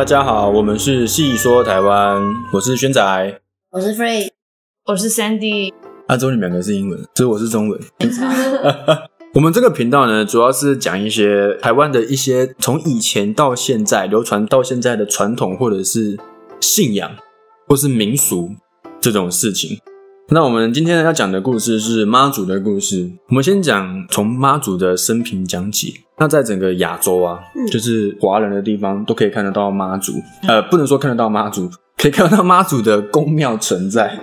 大家好，我们是细说台湾，我是轩仔。我是 Free，我是 Sandy，啊，只有你们两个是英文，所以我是中文。我们这个频道呢，主要是讲一些台湾的一些从以前到现在流传到现在的传统，或者是信仰，或是民俗这种事情。那我们今天要讲的故事是妈祖的故事。我们先讲从妈祖的生平讲起。那在整个亚洲啊，嗯就是华人的地方，都可以看得到妈祖。呃，不能说看得到妈祖，可以看得到妈祖的宫庙存在。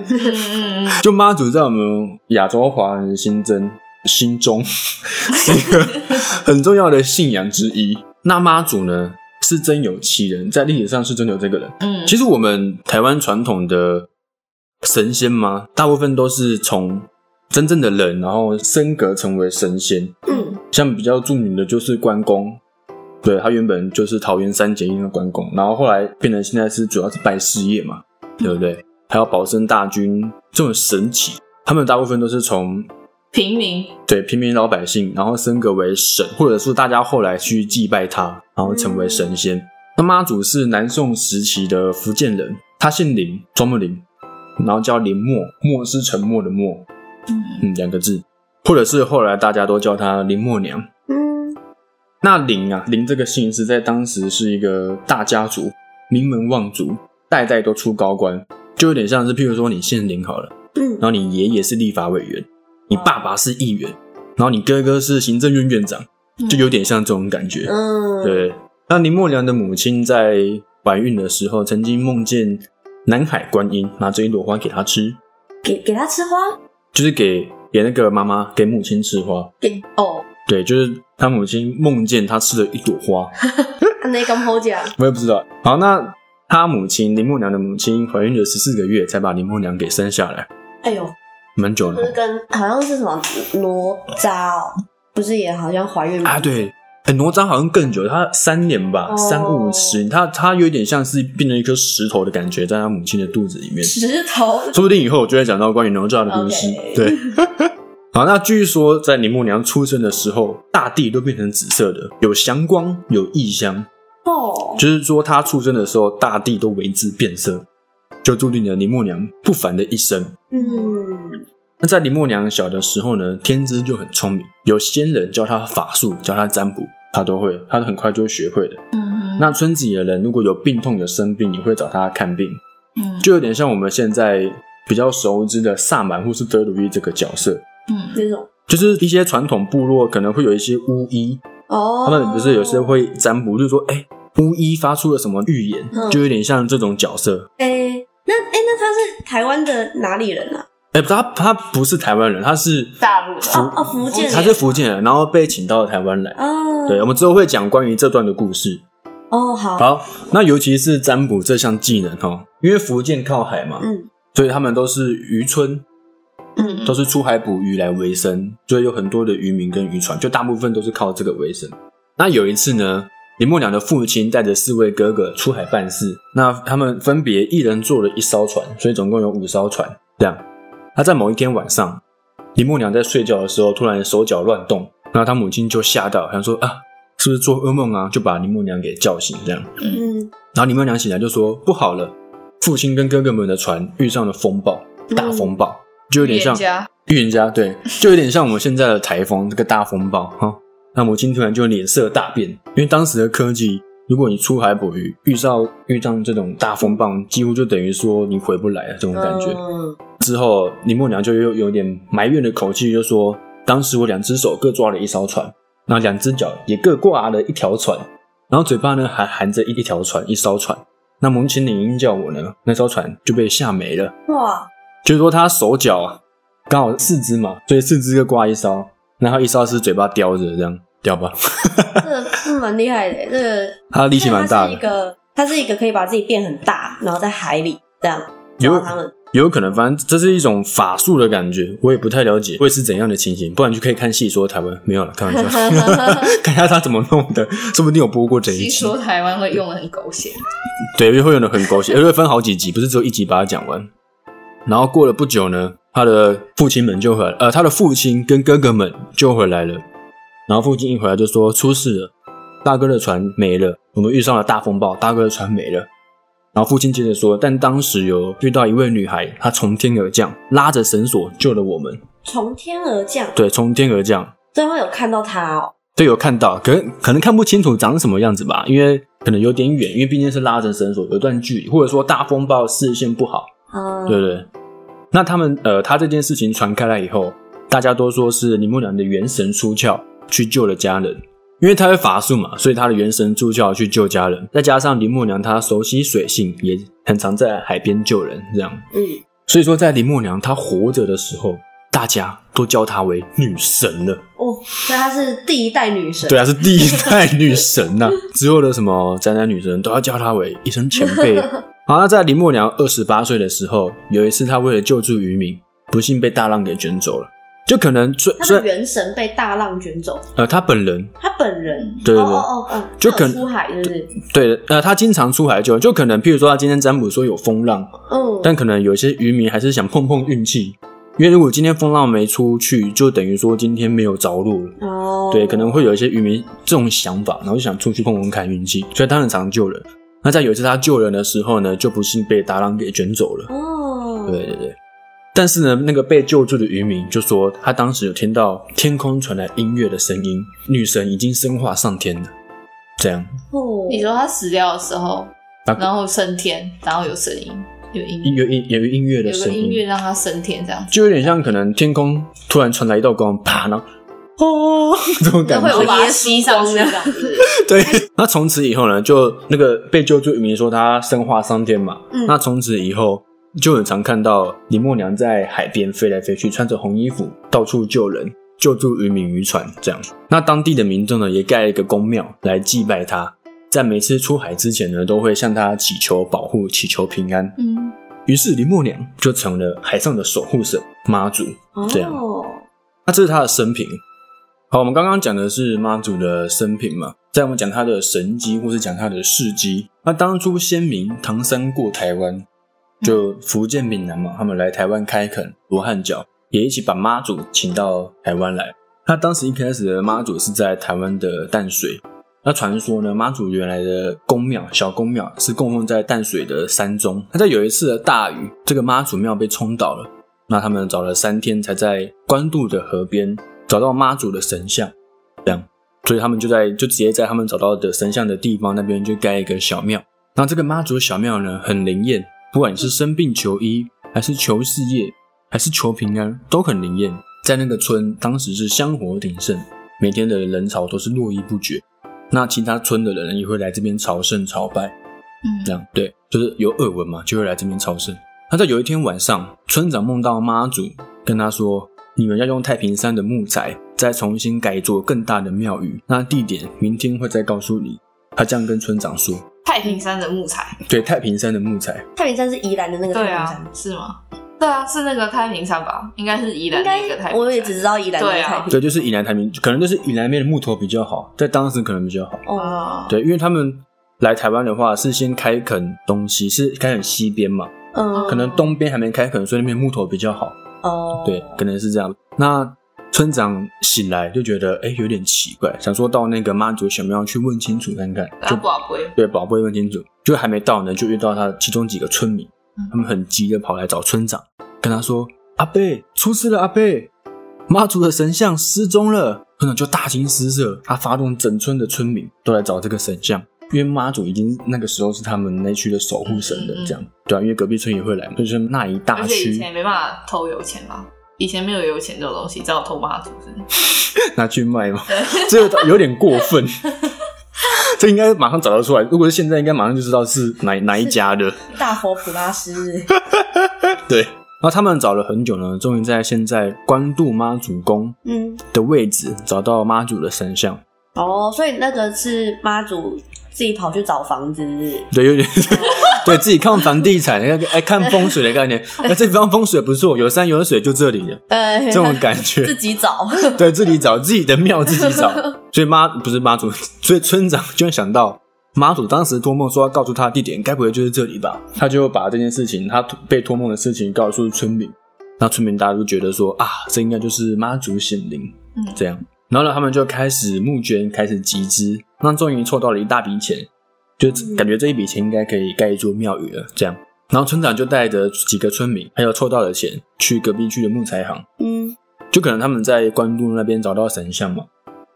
就妈祖在我们亚洲华人心中心中 是一个很重要的信仰之一。那妈祖呢，是真有其人，在历史上是真有这个人。嗯，其实我们台湾传统的神仙吗，大部分都是从真正的人，然后升格成为神仙。嗯，像比较著名的就是关公，对他原本就是桃园三结义的关公，然后后来变成现在是主要是拜事业嘛，对不对？还有保生大军这种神奇，他们大部分都是从平民，对平民老百姓，然后升格为神，或者是大家后来去祭拜他，然后成为神仙。那妈祖是南宋时期的福建人，他姓林，庄木林，然后叫林默，默是沉默的默，嗯，两个字，或者是后来大家都叫她林默娘。嗯，那林啊，林这个姓氏在当时是一个大家族，名门望族，代代都出高官，就有点像是，譬如说你姓林好了，嗯。然，后你爷爷是立法委员，你爸爸是议员，然后你哥哥是行政院院长，就有点像这种感觉。嗯，，对，那林默娘的母亲在怀孕的时候，曾经梦见南海观音拿着一朵花给他吃，给给他吃花，就是给给那个妈妈给母亲吃花。给哦，对，就是他母亲梦见他吃了一朵花，那刚好讲，我也不知道。好，那他母亲林默娘的母亲怀孕了十四个月，才把林默娘给生下来，哎呦，蛮久了不是跟好像是什么哪吒哦，不是也好像怀孕吗？啊。对，欸哪吒好像更久，他三年吧，哦三五十，他他有点像是变成一颗石头的感觉，在他母亲的肚子里面。石头，说不定以后我就会讲到关于哪吒的故事。OK 对，好，那据说在林默娘出生的时候，大地都变成紫色的，有祥光，有异香，哦，就是说她出生的时候，大地都为之变色，就注定了林默娘不凡的一生。嗯，那在林默娘小的时候呢，天资就很聪明，有仙人教她法术，教她占卜，她都会，他很快就会学会的。嗯那村子里的人如果有病痛、的生病，你会找他看病。嗯就有点像我们现在比较熟知的萨满或是德鲁伊这个角色，嗯这种就是一些传统部落可能会有一些巫医，哦，他们不是有时候会占卜，就是说，哎、巫医发出了什么预言，嗯就有点像这种角色。哎，那哎那他是台湾的哪里人啊？哎、他他不是台湾人，他是大陆福哦哦，福建人，他是福建人，然后被请到台湾来。哦，对，我们之后会讲关于这段的故事。哦，好，好，那尤其是占卜这项技能哈，因为福建靠海嘛，嗯所以他们都是渔村，嗯都是出海捕鱼来为生，所以有很多的渔民跟渔船，就大部分都是靠这个为生。那有一次呢，林默娘的父亲带着四位哥哥出海办事，那他们分别一人坐了一艘船，所以总共有五艘船。这样，那在某一天晚上，林默娘在睡觉的时候，突然手脚乱动，然后他母亲就吓到，想说啊，是不是做噩梦啊？就把林默娘给叫醒，这样。嗯然后林默娘醒来就说不好了，父亲跟哥哥们的船遇上了风暴，大风暴，就有点像预言家预言家，对，就有点像我们现在的台风这个大风暴哈。那母亲突然就脸色大变，因为当时的科技，如果你出海捕鱼遇到遇上这种大风暴，几乎就等于说你回不来了这种感觉。嗯之后林默娘就又有点埋怨的口气，就说当时我两只手各抓了一艘船，然后两只脚也各挂了一条船，然后嘴巴呢还含着一一条船一艘船。那母亲领英叫我呢，那艘船就被吓没了。哇，就是说他手脚啊刚好四只嘛，所以四只各挂一艘，然后一艘是嘴巴叼着这样叼吧，这个是蛮厉害的，这个他的力气蛮大的，一个，他是一个可以把自己变很大，然后在海里这样有抓他们。有可能，反正这是一种法术的感觉，我也不太了解会是怎样的情形，不然就可以看戏说台湾没有了，开玩笑，看一下他怎么弄的，说不定有播过这一集。细说台湾会用的很狗血，对，会用的很狗血，而且会分好几集，不是只有一集把它讲完。然后过了不久呢，他的父亲们就回来，呃，他的父亲跟哥哥们就回来了。然后父亲一回来就说出事了，大哥的船没了，我们遇上了大风暴，大哥的船没了。然后父亲接着说，但当时有遇到一位女孩，她从天而降，拉着绳索救了我们。从天而降，对，从天而降，最后有看到她哦。对，有看到，可能可能看不清楚长什么样子吧，因为可能有点远，因为毕竟是拉着绳索，有段距离，或者说大风暴视线不好，嗯，对不对？那他们呃，他这件事情传开来以后，大家都说是林木娘的元神出窍去救了家人，因为他会法术嘛，所以他的元神助教去救家人，再加上林默娘她熟悉水性，也很常在海边救人，这样，嗯，所以说在林默娘她活着的时候，大家都叫她为女神了。哦，所以她是第一代女神。对啊，是第一代女神呐、之后的什么宅男女神都要叫她为一声前辈。好，那在林默娘二十八岁的时候，有一次她为了救助渔民，不幸被大浪给卷走了。就可能虽她虽然的元神被大浪卷走，呃，他本人他本人，对对对哦哦哦，就可她有出海是不是？对呃，他经常出海就，就可能譬如说他今天占卜说有风浪，嗯，但可能有一些渔民还是想碰碰运气，因为如果今天风浪没出去，就等于说今天没有着陆了。哦，对，可能会有一些渔民这种想法，然后就想出去碰碰看运气，所以他很常救人。那在有一次他救人的时候呢，就不幸被大浪给卷走了。哦，对对对。但是呢，那个被救助的渔民就说，他当时有听到天空传来音乐的声音，女神已经升化上天了。这样，哦，你说他死掉的时候，啊然后升天，然后有声音，有音乐，有音有音乐的有个声音乐让他升天，这样子。就有点像可能天空突然传来一道光，啪，然后哦，这种感觉会有。把它吸上去，这样子。对，那从此以后呢，就那个被救助渔民说他升化上天嘛，嗯那从此以后就很常看到林默娘在海边飞来飞去，穿着红衣服到处救人，救助渔民渔船这样。那当地的民众呢，也盖了一个宫庙来祭拜他，在每次出海之前呢，都会向他祈求保护，祈求平安。嗯，于是林默娘就成了海上的守护神妈祖。这样哦，那这是他的生平。好，我们刚刚讲的是妈祖的生平嘛，在我们讲他的神迹或是讲他的事迹。那当初先民唐山过台湾，就福建闽南嘛，他们来台湾开垦罗汉脚，也一起把妈祖请到台湾来。那当时一开始的妈祖是在台湾的淡水。那传说呢，妈祖原来的宫庙小宫庙是供奉在淡水的山中。那在有一次的大雨，这个妈祖庙被冲倒了。那他们找了三天，才在关渡的河边找到妈祖的神像，这样，所以他们就在就直接在他们找到的神像的地方那边就盖一个小庙。那这个妈祖小庙呢，很灵验，不管你是生病求医，还是求事业，还是求平安，都很灵验。在那个村，当时是香火鼎盛，每天的人潮都是络绎不绝。那其他村的人也会来这边朝圣朝拜，嗯这嗯，样对，就是有耳闻嘛，就会来这边朝圣。那在有一天晚上，村长梦到妈祖跟他说：“你们要用太平山的木材再重新改做更大的庙宇，那地点明天会再告诉你。”他这样跟村长说太平山的木材。：“对，太平山的木材，太平山是宜兰的那个太平山啊，，是吗？对啊，是那个太平山吧？应该是宜兰应那个太平山。我也只知道宜兰的对啊太平对，就是宜兰太平，可能就是宜兰那边的木头比较好，在当时可能比较好。哦，哦，对，因为他们来台湾的话是先开垦东西，是开垦西边嘛，嗯，可能东边还没开垦，所以那边木头比较好。哦，对，可能是这样。那村长醒来就觉得，哎、有点奇怪，想说到那个妈祖小庙去问清楚看看，就宝贝，对宝贝问清楚，就还没到呢，就遇到他其中几个村民，嗯他们很急的跑来找村长，跟他说：“阿贝出事了，阿贝，妈祖的神像失踪了。”村长就大惊失色，他发动整村的村民都来找这个神像。因为妈祖已经那个时候是他们那区的守护神了，嗯嗯嗯这样对啊，因为隔壁村也会来嘛，就是那一大而且以前没办法偷油钱嘛，以前没有油钱这种东西，只好偷妈祖是。拿去卖嘛，对，这个有点过分。这应该马上找得出来。如果是现在，应该马上就知道是哪哪一家的。大佛普拉斯，对，然后他们找了很久呢，终于在现在关渡妈祖宫嗯，的位置找到妈祖的神像。哦，所以那个是妈祖自己跑去找房子，是是对，有点对自己看房地产，那 个哎看风水的概念。哎，这地方风水不错，有山有水，就这里了，呃，这种感觉。自己找，对自己找自己的庙自己找，所以妈不是妈祖，所以村长就想到妈祖当时托梦说要告诉他地点，该不会就是这里吧？他就把这件事情，他被托梦的事情告诉村民，那村民大家都觉得说啊，这应该就是妈祖显灵，嗯这样，然后呢，他们就开始募捐，开始集资，那终于凑到了一大笔钱，就感觉这一笔钱应该可以盖一座庙宇了。这样，然后村长就带着几个村民，还有凑到的钱，去隔壁区的木材行，嗯，就可能他们在关渡那边找到神像嘛，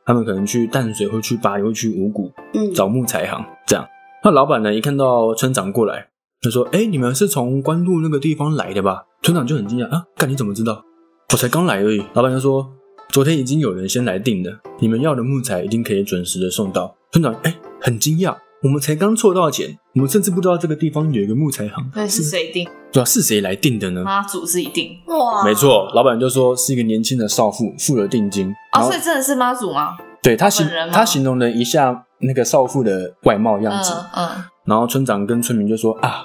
他们可能去淡水，会去巴黎，会去五谷嗯，找木材行这样。那老板呢，一看到村长过来，就说：“哎、你们是从关渡那个地方来的吧？”村长就很惊讶啊，干你怎么知道？我才刚来而已。老板就说：“昨天已经有人先来订了，你们要的木材一定可以准时的送到。”村长哎、很惊讶，我们才刚凑到钱，我们甚至不知道这个地方有一个木材行，那是谁定？对啊，是谁来定的呢？妈祖自己定。哇，没，错，老板就说是一个年轻的少妇付了定金，然哦，所以真的是妈祖吗？对他形他形容了一下那个少妇的外貌样子，嗯嗯，然后村长跟村民就说啊，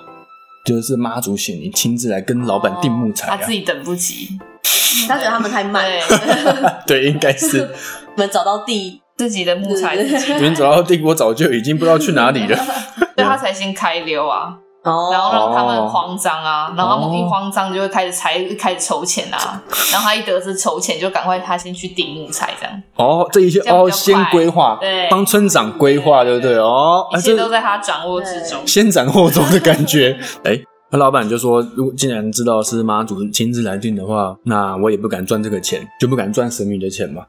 就是妈祖显灵亲自来跟老板定木材啊。他自，己等不及，他觉得他们太慢，了，对，应该是。我们找到地，自己的木材自己别人找到订，我早就已经不知道去哪里了。所以他才先开溜啊，哦，然后让他们慌张啊，然后他哦们一慌张就会开始才开始筹钱啊，然后他一得知筹钱就赶快他先去订木材这样，哦，这一切这样比较哦，先快规划，对。帮村长规划，对不对？哦，一切都在他掌握之中。先斩后奏的感觉。哎，那老板就说，如果既然知道是妈祖亲自来订的话，那我也不敢赚这个钱，就不敢赚神明的钱嘛，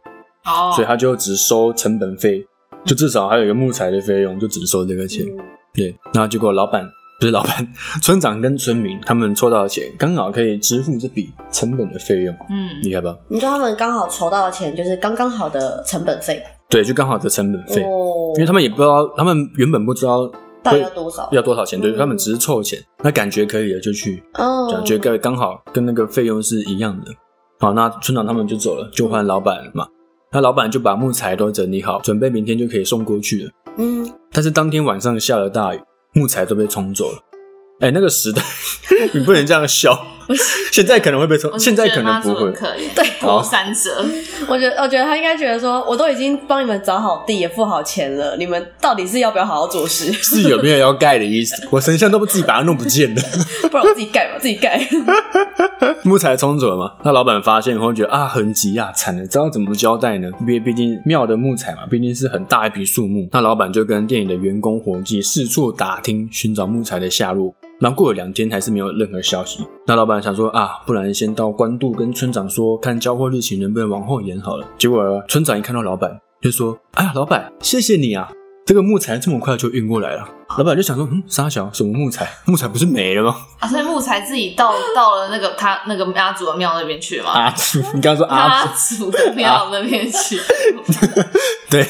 哦，所以他就只收成本费，就至少还有一个木材的费用，就只收这个钱。嗯对，然后结果老板不是老板，村长跟村民他们凑到的钱刚好可以支付这笔成本的费用，嗯，厉害吧？你说他们刚好筹到的钱就是刚刚好的成本费对，就刚好的成本费，哦因为他们也不知道，他们原本不知道大概要多少？要多少钱，对，嗯他们只是凑钱，那感觉可以了就去，哦这样觉刚刚好跟那个费用是一样的。好，那村长他们就走了，就换老板了嘛。那老板就把木材都整理好，准备明天就可以送过去了。嗯，但是当天晚上下了大雨，木材都被冲走了。哎、那个时代 你不能这样笑，现在可能会被冲，我现在可能不会对过三折，我觉得，我觉得他应该觉得说，我都已经帮你们找好地，也付好钱了，你们到底是要不要好好做事？是有没有要盖的意思？我神像都不自己把它弄不见了，不然我自己盖吧，自己盖。木材冲走了嘛？那老板发现后觉得啊，很急啊，惨了，知道怎么交代呢？因为毕竟庙的木材嘛，毕竟是很大一批树木。那老板就跟店里的员工伙计四处打听，寻找木材的下落。然后过了两天，还是没有任何消息。那老板想说啊，不然先到官渡跟村长说，看交货日期能不能往后延好了。结果村长一看到老板，就说：“哎呀，老板，谢谢你啊，这个木材这么快就运过来了。”老板就想说：“嗯，沙小什么木材？木材不是没了吗？啊，所以木材自己到到了那个他那个妈祖的庙那边去吗，阿祖，你刚刚说阿妈祖，祖的庙那边去，对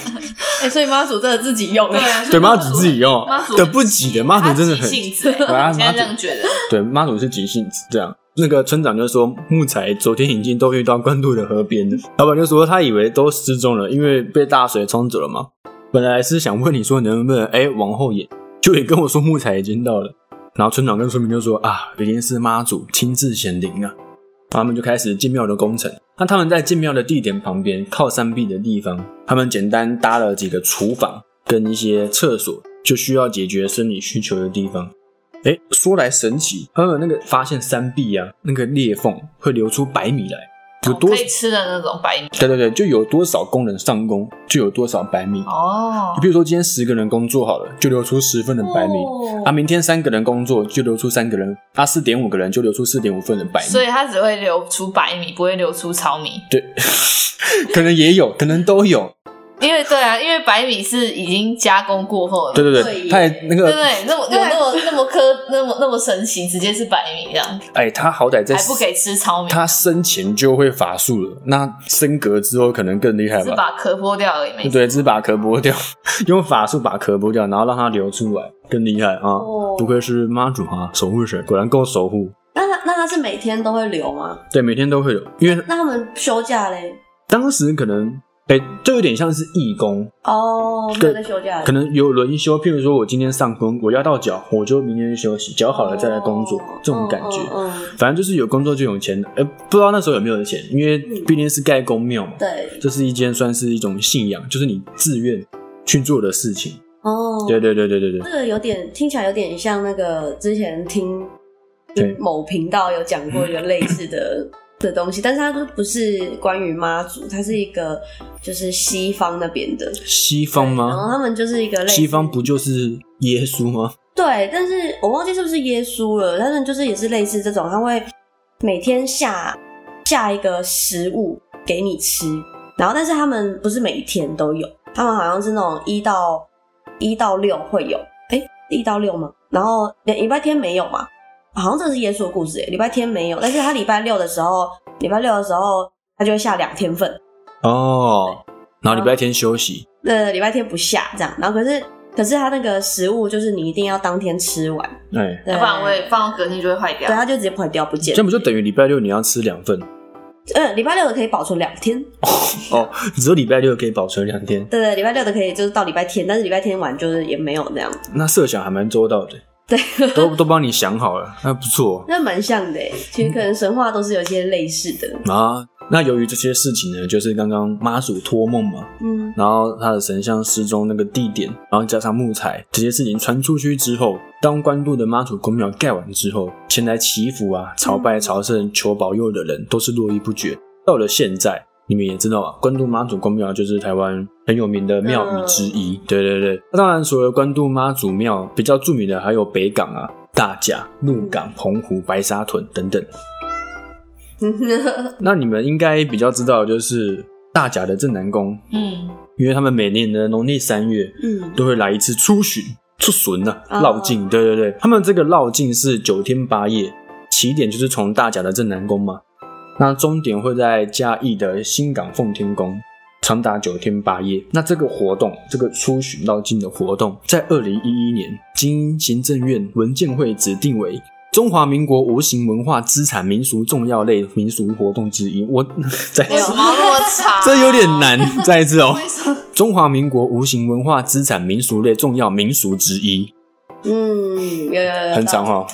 哎、所以妈祖真的自己用对啊，对，妈祖自己用妈祖的不急的，妈祖真的很性子，我现在这样觉得，对，妈祖是急性子这样。那个村长就说，木材昨天已经都运到关渡的河边了。老板就说他以为都失踪了，因为被大水冲走了嘛。本来是想问你说能不能哎往后延，就也跟我说木材已经到了。然后村长跟村民就说啊，一定是妈祖亲自显灵啊。他们就开始建庙的工程。那他们在建庙的地点旁边，靠山壁的地方，他们简单搭了几个厨房跟一些厕所，就需要解决生理需求的地方。哎，说来神奇，他们那个发现山壁啊，那个裂缝会流出白米来，有多可以吃的那种白米对对对，就有多少工人上工，就有多少白米。哦比如说今天十个人工作好了，就留出十份的白米。哦啊，明天三个人工作就留出三个人，啊，四点五个人就留出四点五份的白米。所以它只会留出白米，不会留出糙米。对，可能也有，可能都有。因为对啊，因为白米是已经加工过后的，对对对对，耶他也那个，对对，那么有那么那么颗那么那么神奇，直接是白米这样，哎，他好歹在还不给吃糙米，他生前就会法术了，那升格之后可能更厉害是吧？把壳剥掉而已，没。对，只是把壳剥掉，用法术把壳剥掉，然后让它流出来，更厉害啊！哦不愧是妈祖啊，守护神，果然够守护。那他那他是每天都会流吗？对，每天都会流，因为那他们休假嘞？当时可能，哎，就有点像是义工，哦，没有在休假，可能有轮休。譬如说，我今天上工，我要到脚，我就明天休息，脚好了再来工作，这种感觉。反正就是有工作就有钱，哎，不知道那时候有没有钱，因为毕竟是盖公庙嘛，对，这是一件算是一种信仰，就是你自愿去做的事情。哦，对对对对对对这个有点听起来有点像那个之前听某频道有讲过一个类似的的东西，但是它都不是关于妈祖，它是一个就是西方那边的西方吗然？后他们就是一个类西方不就是耶稣吗？对，但是我忘记是不是耶稣了，但是就是也是类似这种，他会每天下下一个食物给你吃，然后但是他们不是每一天都有，他们好像是那种一到一到六会有，哎，一到六吗？然后礼拜天没有嘛？好像这是耶稣的故事，哎，礼拜天没有，但是他礼拜六的时候，礼拜六的时候他就会下两天份，哦，然后礼拜天休息，呃，礼拜天不下这样，然后可是可是他那个食物就是你一定要当天吃完，哎，对。要不然会放到隔天就会坏掉。对，。它就直接坏掉不见。这。样不就等于礼拜六你要吃两份？嗯，礼拜六的可以保存两天，哦，只有礼拜六可以保存两天，对对，礼拜六的可以就是到礼拜天，但是礼拜天晚就是也没有那样，那设想还蛮周到的，对，都都帮你想好了，那不错那蛮像的。其实可能神话都是有一些类似的，啊。那由于这些事情呢，就是刚刚妈祖托梦嘛，嗯，然后他的神像失踪那个地点，然后加上木材这些事情传出去之后，当关渡的妈祖公庙盖完之后，前来祈福啊、朝拜、朝圣、求保佑的人都是络绎不绝。到了现在，你们也知道啊，关渡妈祖公庙就是台湾很有名的庙宇之一。对对对，那当然除了关渡妈祖庙，比较著名的还有北港啊、大甲、鹿港、澎湖、白沙屯等等。那你们应该比较知道，就是大甲的镇南宫，嗯，因为他们每年的农历三月嗯，都会来一次出巡、出巡呢、哦绕境。对对对，他们这个绕境是九天八夜，起点就是从大甲的镇南宫嘛，那终点会在嘉义的新港奉天宫，长达九天八夜。那这个活动，这个出巡绕境的活动，在二零一一年经行政院文建会指定为。中华民国无形文化资产民俗重要类民俗活动之一，我 再为什么要那么长？这有点难，再一次哦。中华民国无形文化资产民俗类重要民俗之一，嗯，有有有，很长哈、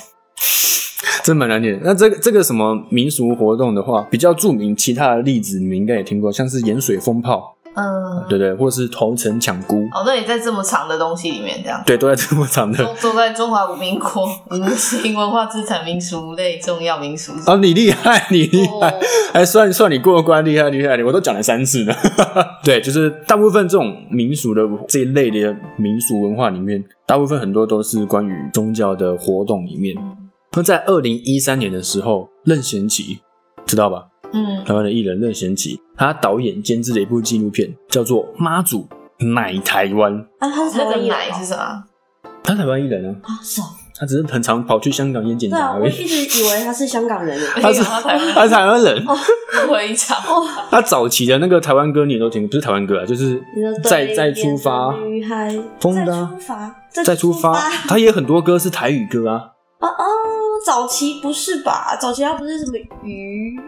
真蛮难念。那这个这个什么民俗活动的话，比较著名，其他的例子你们应该也听过，像是盐水风炮，嗯，对不对？或是头城抢菇，哦，那也在这么长的东西里面，这样。对，都在这么长的。都都在中华民国 无形文化资产民俗类重要民俗。啊，你厉害，你厉害，哦还算算你过关，厉害厉害！我都讲了三次了。对，就是大部分这种民俗的这一类的民俗文化里面，大部分很多都是关于宗教的活动里面。那在二零一三年的时候，任贤齐知道吧？嗯，台湾的艺人任贤齐，他导演监制了一部纪录片，叫做《妈祖奶台湾》。啊，他是台那个湾艺人奶是什么？他台湾艺人啊，啊，是哦，他只是很常跑去香港演检查而已。一直以为他是香港人耶。他是他台湾他是台湾人，回场。他早期的那个台湾歌你也都听，不是台湾歌啊，就是你说再再出发的，女孩，再风的啊出发，再出发，他也很多歌是台语歌啊。哦哦，早期不是吧？早期他不是什么鱼？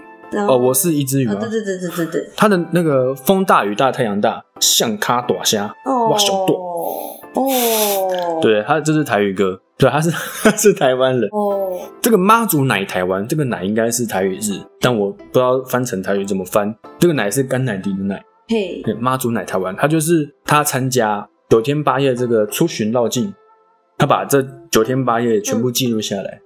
哦，我是一只鱼对？对对对对对，他的那个风大雨大太阳大，像卡短虾，哦，哇小朵哦，，对，他这是台语歌，对，他是 他是台湾人。哦，这个妈祖奶台湾，这个奶应该是台语字，但我不知道翻成台语怎么翻。这个奶是甘乃迪的奶，嘿，妈祖奶台湾，他就是他参加九天八夜这个出巡绕境，他把这九天八夜全部记录下来，嗯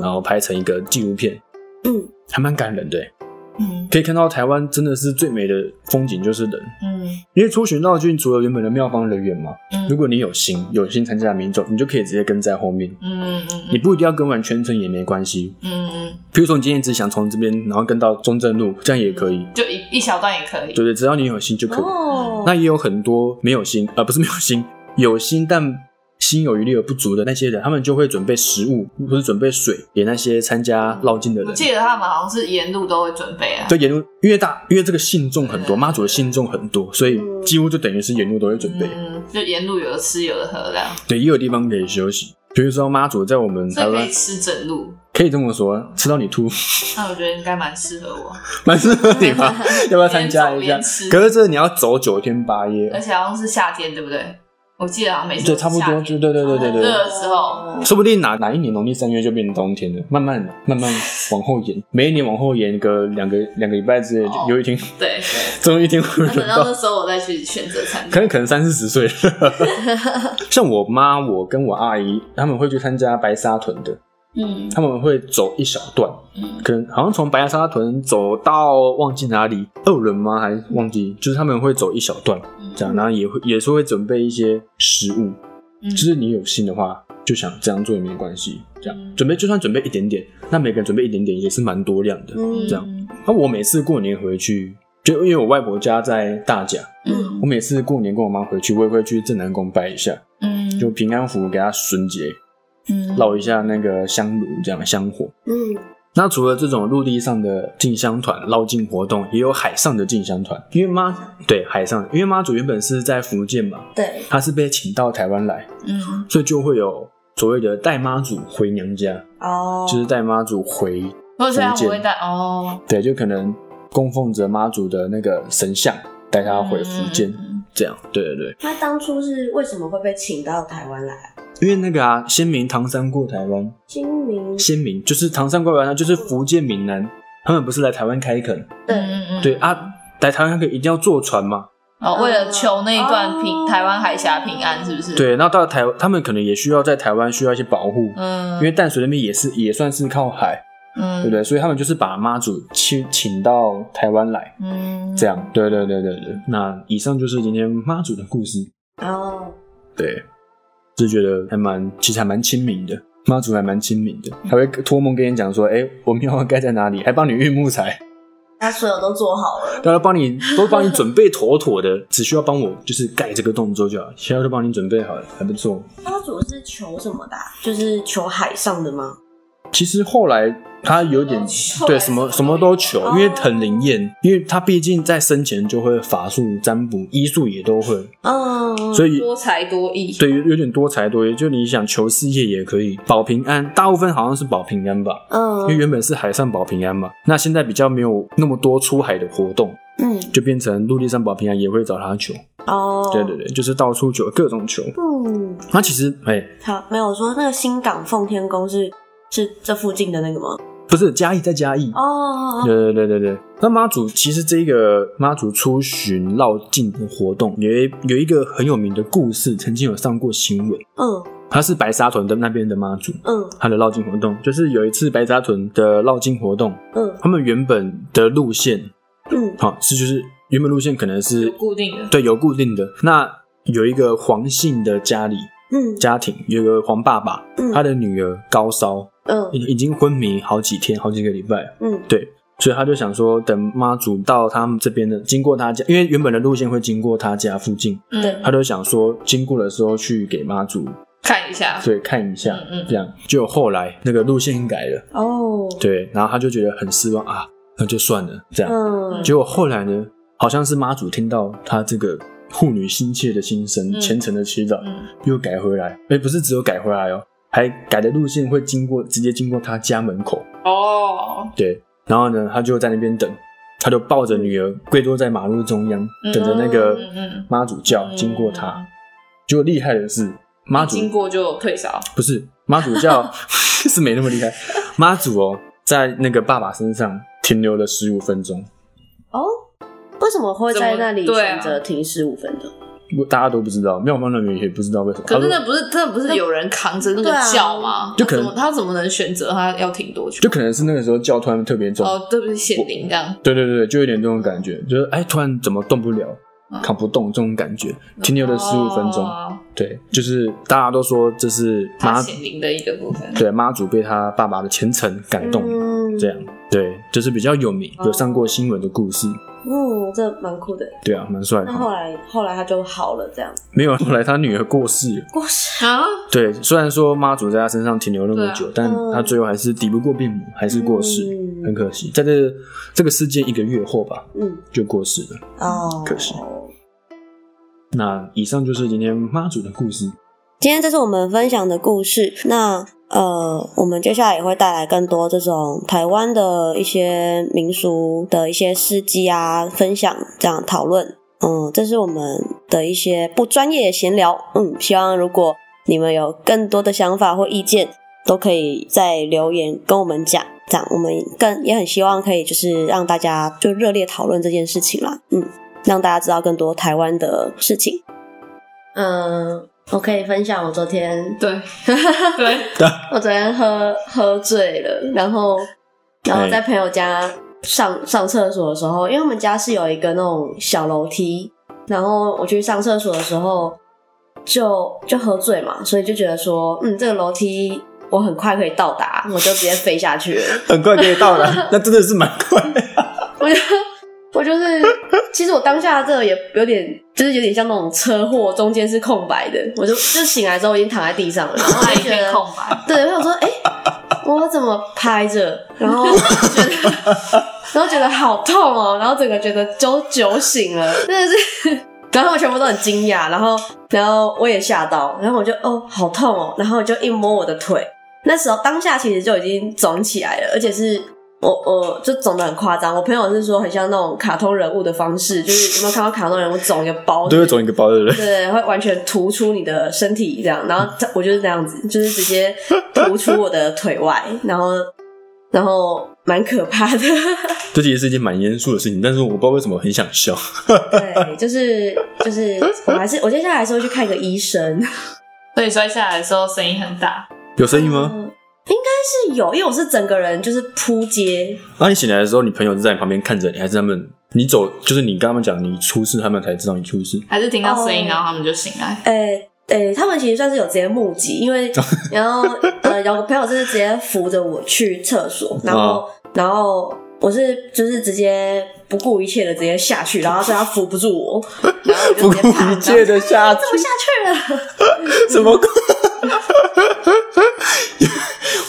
然后拍成一个纪录片，嗯，还蛮感人的耶。嗯。可以看到台湾真的是最美的风景就是人，嗯。因为出巡绕境除了原本的妙方人员嘛，如嗯果你有心有心参加民众，你就可以直接跟在后面，嗯你不一定要跟完全程也没关系。嗯嗯，比如说你今天只想从这边，然后跟到中正路，这样也可以。就一一小段也可以。对对，只要你有心就可以。哦，那也有很多没有心，呃，不是没有心，有心但心有余力而不足的那些人，他们就会准备食物或者准备水给那些参加绕境的人。我记得他们好像是沿路都会准备啊。对，沿路因为大，因为这个信众很多，妈祖的信众很多，所以嗯几乎就等于是沿路都会准备。嗯，就沿路有的吃有的喝这样，对，也有地方可以休息。比如说妈祖在我们台湾吃整路。可以这么说，吃到你吐，那我觉得应该蛮适合我，蛮适合你吧？要不要参加一下可是这你要走九天八夜而，且好像是夏天，对不对？我记得好像每次对，差不多，就对对对对对很热。的时候，说不定哪哪一年农历三月就变成冬天了，慢慢慢慢往后延，每一年往后延个两个两个礼拜之类，哦有一天对对。总有一天会轮到，那时候我再去选择参加。可能可能三四十岁了。像我妈，我跟我阿姨他们会去参加白沙屯的，嗯他们会走一小段，嗯可能好像从白沙屯走到忘记哪里，二轮吗？还是忘记？就是他们会走一小段这样，然后也会也是会准备一些食物，嗯。就是你有心的话，就想这样做也没关系。这样。嗯。准备就算准备一点点，那每个人准备一点点也是蛮多量的。嗯。这样。那我每次过年回去，就因为我外婆家在大甲，嗯。我每次过年跟我妈回去，我也会去正南宫拜一下，嗯。就平安符给她孙结，嗯。烙一下那个香炉，这样香火。嗯那除了这种陆地上的进香团绕境活动，也有海上的进香团。因为妈对海上，因为妈祖原本是在福建嘛，对，她是被请到台湾来，嗯所以就会有所谓的带妈祖回娘家，哦，就是带妈祖回，或者是他福建们会带哦，对，就可能供奉着妈祖的那个神像，带她回福建，嗯这样。对对对，那当初是为什么会被请到台湾来啊？因为那个啊，先民唐山过台湾，先民。先民就是唐山过台湾，就是福建闽南，他们不是来台湾开垦，对。嗯嗯对啊，来台湾开垦一定要坐船嘛。哦，为了求那一段平哦。台湾海峡平安，是不是？，对，然后到台，他们可能也需要在台湾需要一些保护，嗯，因为淡水那边也是也算是靠海，嗯，对不对？所以他们就是把妈祖请请到台湾来，嗯，这样。对对对对对。那以上就是今天妈祖的故事，哦，对，就觉得还蛮，其实还蛮亲民的。妈祖还蛮亲民的，还会托梦跟你讲说，哎、我庙要盖在哪里，还帮你运木材，他所有都做好了，都要帮你都帮你准备妥妥的，只需要帮我就是盖这个动作就好，其他都帮你准备好了，还不错。妈祖是求什么的啊？就是求海上的吗？其实后来他有点对什么什么都求，哦因为很灵验，因为他毕竟在生前就会法术、占卜、医术也都会，嗯，所以多才多艺，对有有点多才多艺。就你想求事业也可以，保平安，大部分好像是保平安吧，嗯因为原本是海上保平安嘛，那现在比较没有那么多出海的活动，嗯就变成陆地上保平安也会找他求。哦，对对对，就是到处求，各种求。嗯，那其实哎、好，没有说那个新港奉天宫是是这附近的那个吗？不是嘉义在嘉义。哦，对对对对对，那妈祖其实这个妈祖出巡绕境的活动，有一有一个很有名的故事，曾经有上过新闻。嗯。他是白沙屯的那边的妈祖，嗯。他的绕境活动。就是有一次白沙屯的绕境活动，嗯。他们原本的路线，嗯。好、是就是原本路线可能是固定的，对有固定的。那有一个黄姓的家里嗯。家庭，有一个黄爸爸，嗯。他的女儿高烧，嗯。已已经昏迷好几天，好几个礼拜，嗯。对，所以他就想说，等妈祖到他们这边的，经过他家，因为原本的路线会经过他家附近，嗯对。他就想说，经过的时候去给妈祖看一下，对看一下，嗯嗯这样。就后来那个路线改了，哦，对，然后他就觉得很失望啊，那就算了，这样。嗯。结果后来呢，好像是妈祖听到他这个护女心切的心声，嗯。虔诚的祈祷，嗯。又改回来，哎，不是只有改回来哦，还改的路线会经过，直接经过他家门口。哦，对，然后呢，他就在那边等，他就抱着女儿跪坐在马路中央，嗯。等着那个妈祖教嗯经过他。结果厉害的是，妈祖经过就退烧，不是妈祖教 是没那么厉害，妈祖哦，在那个爸爸身上停留了十五分钟，哦，为什么会在那里选择停十五分钟？不大家都不知道，妙方人员也不知道为什么。可是那不是真的不是有人扛着那个轿吗？就可能他怎么他怎么能选择他要停多久？就可能是那个时候轿突然特别重，哦，对不起，显灵这样，对对对，就有点这种感觉，就是哎，突然怎么动不了，嗯扛不动这种感觉，停留了十五分钟。哦对，就是大家都说这是他妈显灵的一个部分。对妈祖被他爸爸的虔诚感动，嗯这样对，就是比较有名，有上过新闻的故事。嗯，这蛮酷的。对啊，蛮帅的那。后来后来他就好了，这样子没有，后来他女儿过世了。过世。啊，对，虽然说妈祖在他身上停留那么久，啊但他最后还是抵不过病魔，还是过世，嗯很可惜。在这这个事件一个月后吧，嗯就过世了。哦，可惜那以上就是今天妈祖的故事。今天这是我们分享的故事。那呃，我们接下来也会带来更多这种台湾的一些民俗的一些事迹啊，分享这样讨论。嗯，这是我们的一些不专业的闲聊。嗯，希望如果你们有更多的想法或意见，都可以在留言跟我们讲。这样我们更也很希望可以就是让大家就热烈讨论这件事情啦。嗯，让大家知道更多台湾的事情。嗯，我可以分享我昨天，对 对，我昨天喝喝醉了，然后然后哎在朋友家上上厕所的时候，因为我们家是有一个那种小楼梯，然后我去上厕所的时候就就喝醉嘛，所以就觉得说，嗯，这个楼梯我很快可以到达，我就直接飞下去了。很快可以到达，那真的是蛮快的。我就我就是，其实我当下这个也有点，就是有点像那种车祸，中间是空白的。我就 就醒来之后已经躺在地上了，然后那一片就觉得，空白。对，我想说，哎、我怎么拍着？然后觉得，然后觉得好痛哦，然后整个觉得酒酒醒了，真的是。然后我全部都很惊讶，然后然后我也吓到，然后我就哦好痛哦，然后我就一摸我的腿，那时候当下其实就已经肿起来了，而且是我我就肿的很夸张。我朋友是说很像那种卡通人物的方式，就是有没有看到卡通人物肿一个包，对会肿一个包，对不对？对，会完全突出你的身体这样，然后我就是这样子，就是直接突出我的腿外，然后然后蛮可怕的。这其实是一件蛮严肃的事情，但是我不知道为什么很想笑。对，就是就是我还是我接下来还是会去看一个医生。所以摔下来的时候声音很大，有声音吗？嗯应该是有，因为我是整个人就是扑街，那、你醒来的时候，你朋友是在你旁边看着你，还是他们你走，就是你跟他们讲你出事，他们才知道你出事？还是听到声音，哦然后他们就醒来。哎哎、他们其实算是有直接目击，因为然后呃，有个朋友就是直接扶着我去厕所，然后、哦然后我是就是直接不顾一切的直接下去，然后所以他扶不住我，然后我就 不顾直接啪一切的下去怎，么下去了？什么鬼？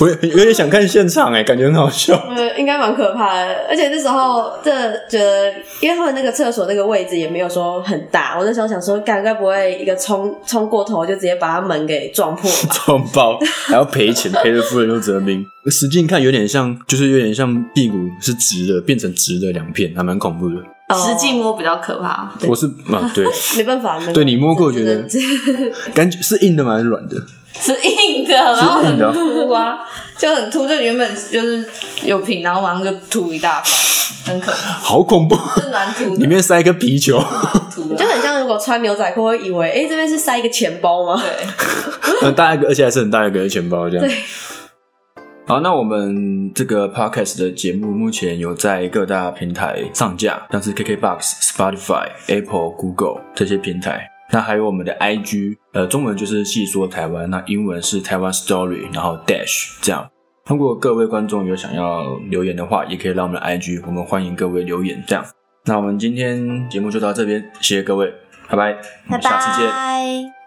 我有有点想看现场哎，感觉很好笑。呃，应该蛮可怕的，而且那时候这觉得，因为他们那个厕所那个位置也没有说很大，我那时候想说，干该不会一个冲冲过头就直接把他门给撞破吧？撞爆，还要赔钱，赔了夫人又折兵。使劲看有点像，就是有点像屁股是直的，变成直的两片，还蛮恐怖的。哦实际摸比较可怕，我是啊，对，没办法，对你摸过觉得 感觉是硬的吗？还是软的？是硬的，然后很硬的哦凸啊，就很凸，就原本就是有平，然后马上就凸一大块，很可怕，好恐怖！是蛮凸的，里面塞一个皮球，就很像如果穿牛仔裤会以为，哎、这边是塞一个钱包吗？对。很大一个，而且还是很大一个钱包这样对。好，那我们这个 podcast 的节目目前有在各大平台上架，像是 KKBox、Spotify、Apple、Google 这些平台。那还有我们的 IG，呃，中文就是细说台湾，那英文是台湾 Story，然后 Dash 这样。如果各位观众有想要留言的话，也可以让我们的 IG，我们欢迎各位留言这样。那我们今天节目就到这边，谢谢各位，拜拜，我拜们下次见。